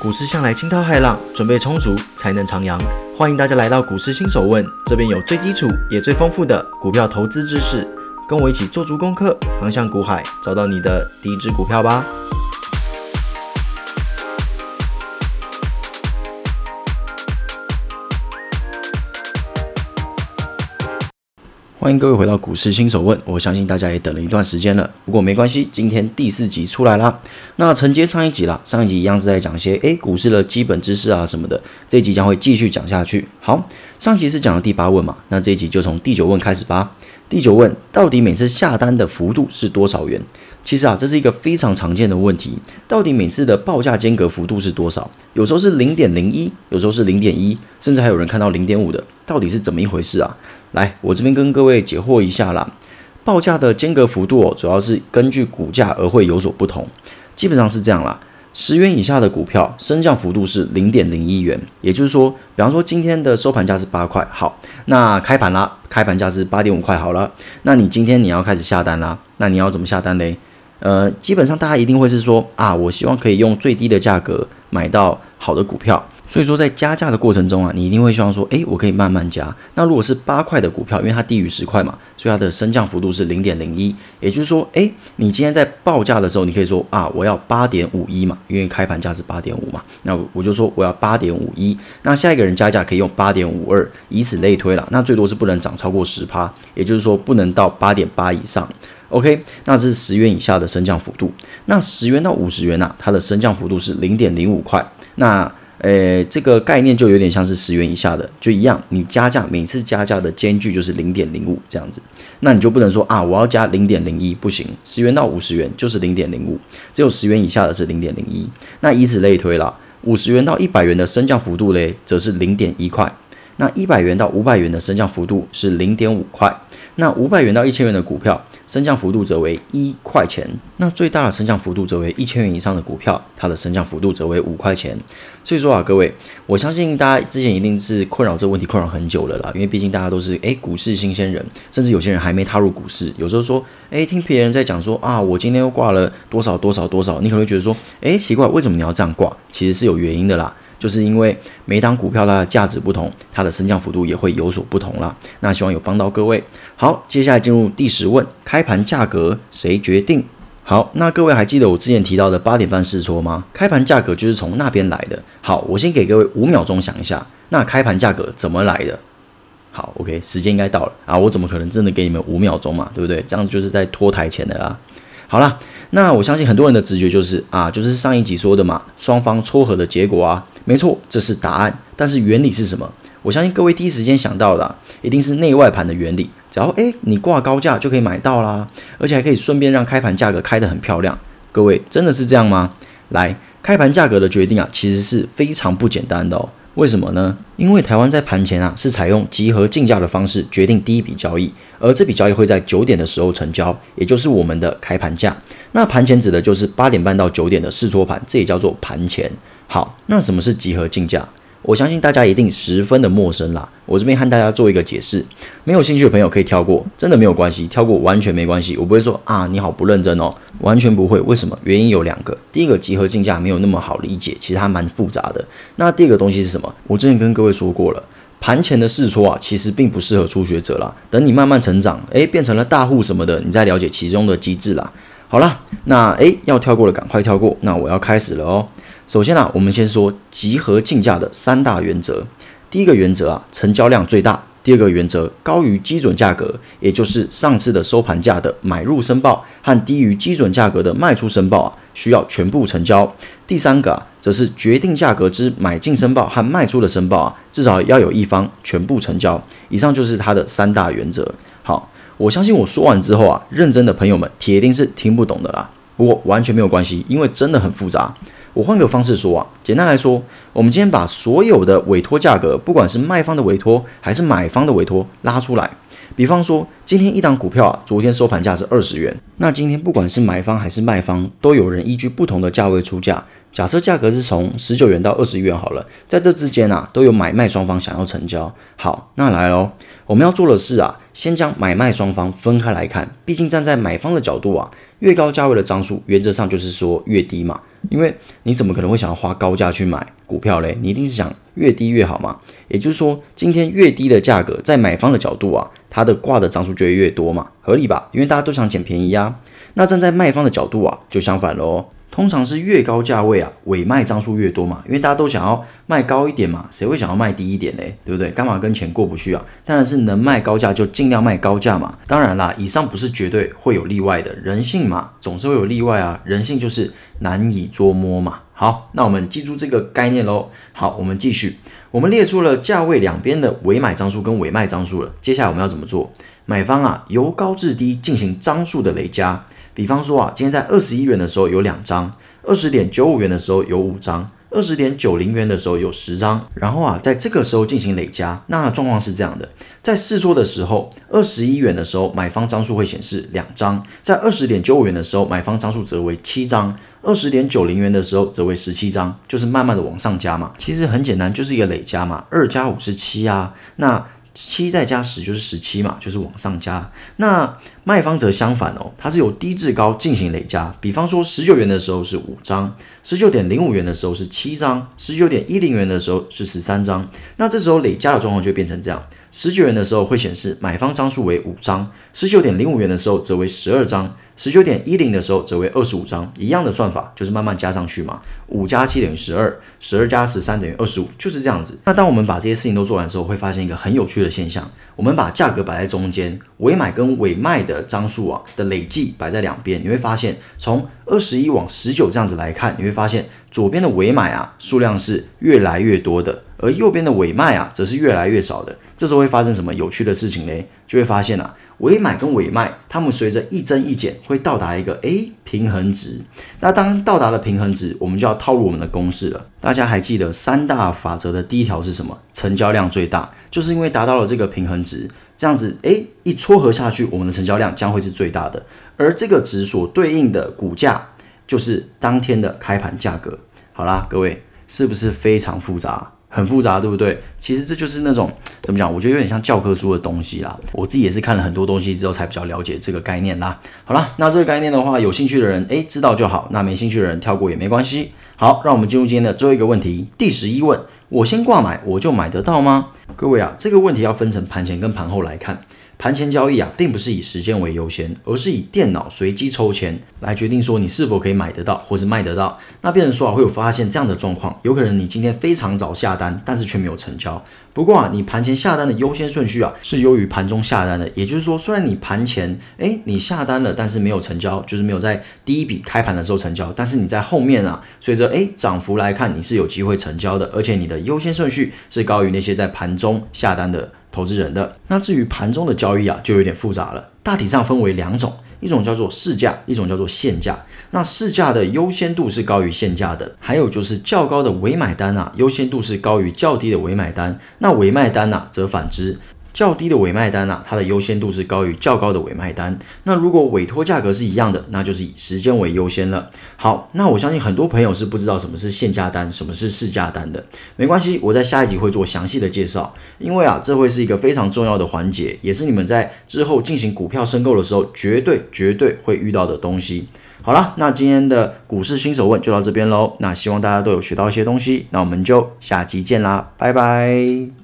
股市向来惊涛骇浪，准备充足才能徜徉。欢迎大家来到股市新手问，这边有最基础也最丰富的股票投资知识，跟我一起做足功课，航向股海，找到你的第一支股票吧。欢迎各位回到股市新手问，我相信大家也等了一段时间了，不过没关系，今天第四集出来啦。那承接上一集啦，上一集一样是在讲一些诶股市的基本知识啊什么的，这一集将会继续讲下去。好，上集是讲了第八问嘛，那这一集就从第九问开始吧。第九问，到底每次下单的幅度是多少元？其实啊，这是一个非常常见的问题。到底每次的报价间隔幅度是多少？有时候是零点零一，有时候是零点一，甚至还有人看到零点五的，到底是怎么一回事啊？来，我这边跟各位解惑一下啦。报价的间隔幅度哦，主要是根据股价而会有所不同，基本上是这样啦。十元以下的股票升降幅度是零点零一元，也就是说，比方说今天的收盘价是八块，好，那开盘啦，开盘价是八点五块，好了，那你今天你要开始下单啦，那你要怎么下单嘞？呃，基本上大家一定会是说啊，我希望可以用最低的价格买到好的股票。所以说，在加价的过程中啊，你一定会希望说，诶，我可以慢慢加。那如果是八块的股票，因为它低于十块嘛，所以它的升降幅度是零点零一。也就是说，诶，你今天在报价的时候，你可以说啊，我要八点五一嘛，因为开盘价是八点五嘛。那我就说我要八点五一。那下一个人加价可以用八点五二，以此类推了。那最多是不能涨超过十趴，也就是说不能到八点八以上。OK，那这是十元以下的升降幅度。那十元到五十元呐，它的升降幅度是零点零五块。那呃，这个概念就有点像是十元以下的，就一样，你加价每次加价的间距就是零点零五这样子，那你就不能说啊，我要加零点零一，不行，十元到五十元就是零点零五，只有十元以下的是零点零一，那以此类推了，五十元到一百元的升降幅度嘞，则是零点一块，那一百元到五百元的升降幅度是零点五块，那五百元到一千元的股票。升降幅度则为一块钱，那最大的升降幅度则为一千元以上的股票，它的升降幅度则为五块钱。所以说啊，各位，我相信大家之前一定是困扰这个问题困扰很久了啦，因为毕竟大家都是诶股市新鲜人，甚至有些人还没踏入股市，有时候说诶听别人在讲说啊，我今天又挂了多少多少多少，你可能会觉得说诶奇怪，为什么你要这样挂？其实是有原因的啦。就是因为每档股票它的价值不同，它的升降幅度也会有所不同啦。那希望有帮到各位。好，接下来进入第十问：开盘价格谁决定？好，那各位还记得我之前提到的八点半试错吗？开盘价格就是从那边来的。好，我先给各位五秒钟想一下，那开盘价格怎么来的？好，OK，时间应该到了啊！我怎么可能真的给你们五秒钟嘛？对不对？这样子就是在拖台前的啦。好了，那我相信很多人的直觉就是啊，就是上一集说的嘛，双方撮合的结果啊。没错，这是答案。但是原理是什么？我相信各位第一时间想到的，一定是内外盘的原理。只要诶你挂高价就可以买到啦，而且还可以顺便让开盘价格开得很漂亮。各位真的是这样吗？来，开盘价格的决定啊，其实是非常不简单的哦。为什么呢？因为台湾在盘前啊，是采用集合竞价的方式决定第一笔交易，而这笔交易会在九点的时候成交，也就是我们的开盘价。那盘前指的就是八点半到九点的试撮盘，这也叫做盘前。好，那什么是集合竞价？我相信大家一定十分的陌生啦。我这边和大家做一个解释，没有兴趣的朋友可以跳过，真的没有关系，跳过完全没关系。我不会说啊，你好不认真哦，完全不会。为什么？原因有两个。第一个，集合竞价没有那么好理解，其实它蛮复杂的。那第二个东西是什么？我之前跟各位说过了，盘前的试错啊，其实并不适合初学者啦。等你慢慢成长，诶，变成了大户什么的，你再了解其中的机制啦。好了，那诶，要跳过了，赶快跳过。那我要开始了哦。首先啊，我们先说集合竞价的三大原则。第一个原则啊，成交量最大；第二个原则，高于基准价格，也就是上次的收盘价的买入申报和低于基准价格的卖出申报啊，需要全部成交。第三个啊，则是决定价格之买进申报和卖出的申报啊，至少要有一方全部成交。以上就是它的三大原则。好，我相信我说完之后啊，认真的朋友们铁定是听不懂的啦。不过完全没有关系，因为真的很复杂。我换个方式说啊，简单来说，我们今天把所有的委托价格，不管是卖方的委托还是买方的委托拉出来。比方说，今天一档股票啊，昨天收盘价是二十元，那今天不管是买方还是卖方，都有人依据不同的价位出价。假设价格是从十九元到二十元好了，在这之间啊，都有买卖双方想要成交。好，那来喽，我们要做的是啊，先将买卖双方分开来看，毕竟站在买方的角度啊，越高价位的张数，原则上就是说越低嘛。因为你怎么可能会想要花高价去买股票嘞？你一定是想越低越好嘛。也就是说，今天越低的价格，在买方的角度啊，它的挂的张数就会越多嘛，合理吧？因为大家都想捡便宜呀。那站在卖方的角度啊，就相反喽。通常是越高价位啊，尾卖张数越多嘛，因为大家都想要卖高一点嘛，谁会想要卖低一点嘞？对不对？干嘛跟钱过不去啊？当然是能卖高价就尽量卖高价嘛。当然啦，以上不是绝对会有例外的，人性嘛，总是会有例外啊。人性就是难以捉摸嘛。好，那我们记住这个概念喽。好，我们继续，我们列出了价位两边的尾买张数跟尾卖张数了。接下来我们要怎么做？买方啊，由高至低进行张数的累加。比方说啊，今天在二十一元的时候有两张，二十点九五元的时候有五张，二十点九零元的时候有十张，然后啊，在这个时候进行累加。那状况是这样的，在试错的时候，二十一元的时候买方张数会显示两张，在二十点九五元的时候买方张数则为七张，二十点九零元的时候则为十七张，就是慢慢的往上加嘛。其实很简单，就是一个累加嘛，二加五是七啊，那。七再加十就是十七嘛，就是往上加。那卖方则相反哦，它是由低至高进行累加。比方说十九元的时候是五张，十九点零五元的时候是七张，十九点一零元的时候是十三张。那这时候累加的状况就变成这样：十九元的时候会显示买方张数为五张，十九点零五元的时候则为十二张。十九点一零的时候则为二十五张，一样的算法就是慢慢加上去嘛。五加七等于十二，十二加十三等于二十五，就是这样子。那当我们把这些事情都做完之后，会发现一个很有趣的现象：我们把价格摆在中间，尾买跟尾卖的张数啊的累计摆在两边，你会发现从二十一往十九这样子来看，你会发现左边的尾买啊数量是越来越多的，而右边的尾卖啊则是越来越少的。这时候会发生什么有趣的事情嘞？就会发现啊。尾买跟尾卖，它们随着一增一减，会到达一个诶平衡值。那当到达了平衡值，我们就要套入我们的公式了。大家还记得三大法则的第一条是什么？成交量最大，就是因为达到了这个平衡值，这样子诶一撮合下去，我们的成交量将会是最大的。而这个值所对应的股价，就是当天的开盘价格。好啦，各位是不是非常复杂？很复杂，对不对？其实这就是那种怎么讲？我觉得有点像教科书的东西啦。我自己也是看了很多东西之后，才比较了解这个概念啦。好了，那这个概念的话，有兴趣的人诶知道就好；那没兴趣的人跳过也没关系。好，让我们进入今天的最后一个问题，第十一问：我先挂买，我就买得到吗？各位啊，这个问题要分成盘前跟盘后来看。盘前交易啊，并不是以时间为优先，而是以电脑随机抽签来决定说你是否可以买得到或是卖得到。那变成说啊，会有发现这样的状况，有可能你今天非常早下单，但是却没有成交。不过啊，你盘前下单的优先顺序啊，是优于盘中下单的。也就是说，虽然你盘前诶你下单了，但是没有成交，就是没有在第一笔开盘的时候成交，但是你在后面啊，随着诶涨幅来看，你是有机会成交的，而且你的优先顺序是高于那些在盘中下单的。投资人的那至于盘中的交易啊，就有点复杂了。大体上分为两种，一种叫做市价，一种叫做现价。那市价的优先度是高于现价的，还有就是较高的伪买单啊，优先度是高于较低的伪买单。那伪卖单呢，则反之。较低的委卖单啊，它的优先度是高于较高的委卖单。那如果委托价格是一样的，那就是以时间为优先了。好，那我相信很多朋友是不知道什么是限价单，什么是市价单的。没关系，我在下一集会做详细的介绍，因为啊，这会是一个非常重要的环节，也是你们在之后进行股票申购的时候绝对绝对会遇到的东西。好了，那今天的股市新手问就到这边喽。那希望大家都有学到一些东西，那我们就下集见啦，拜拜。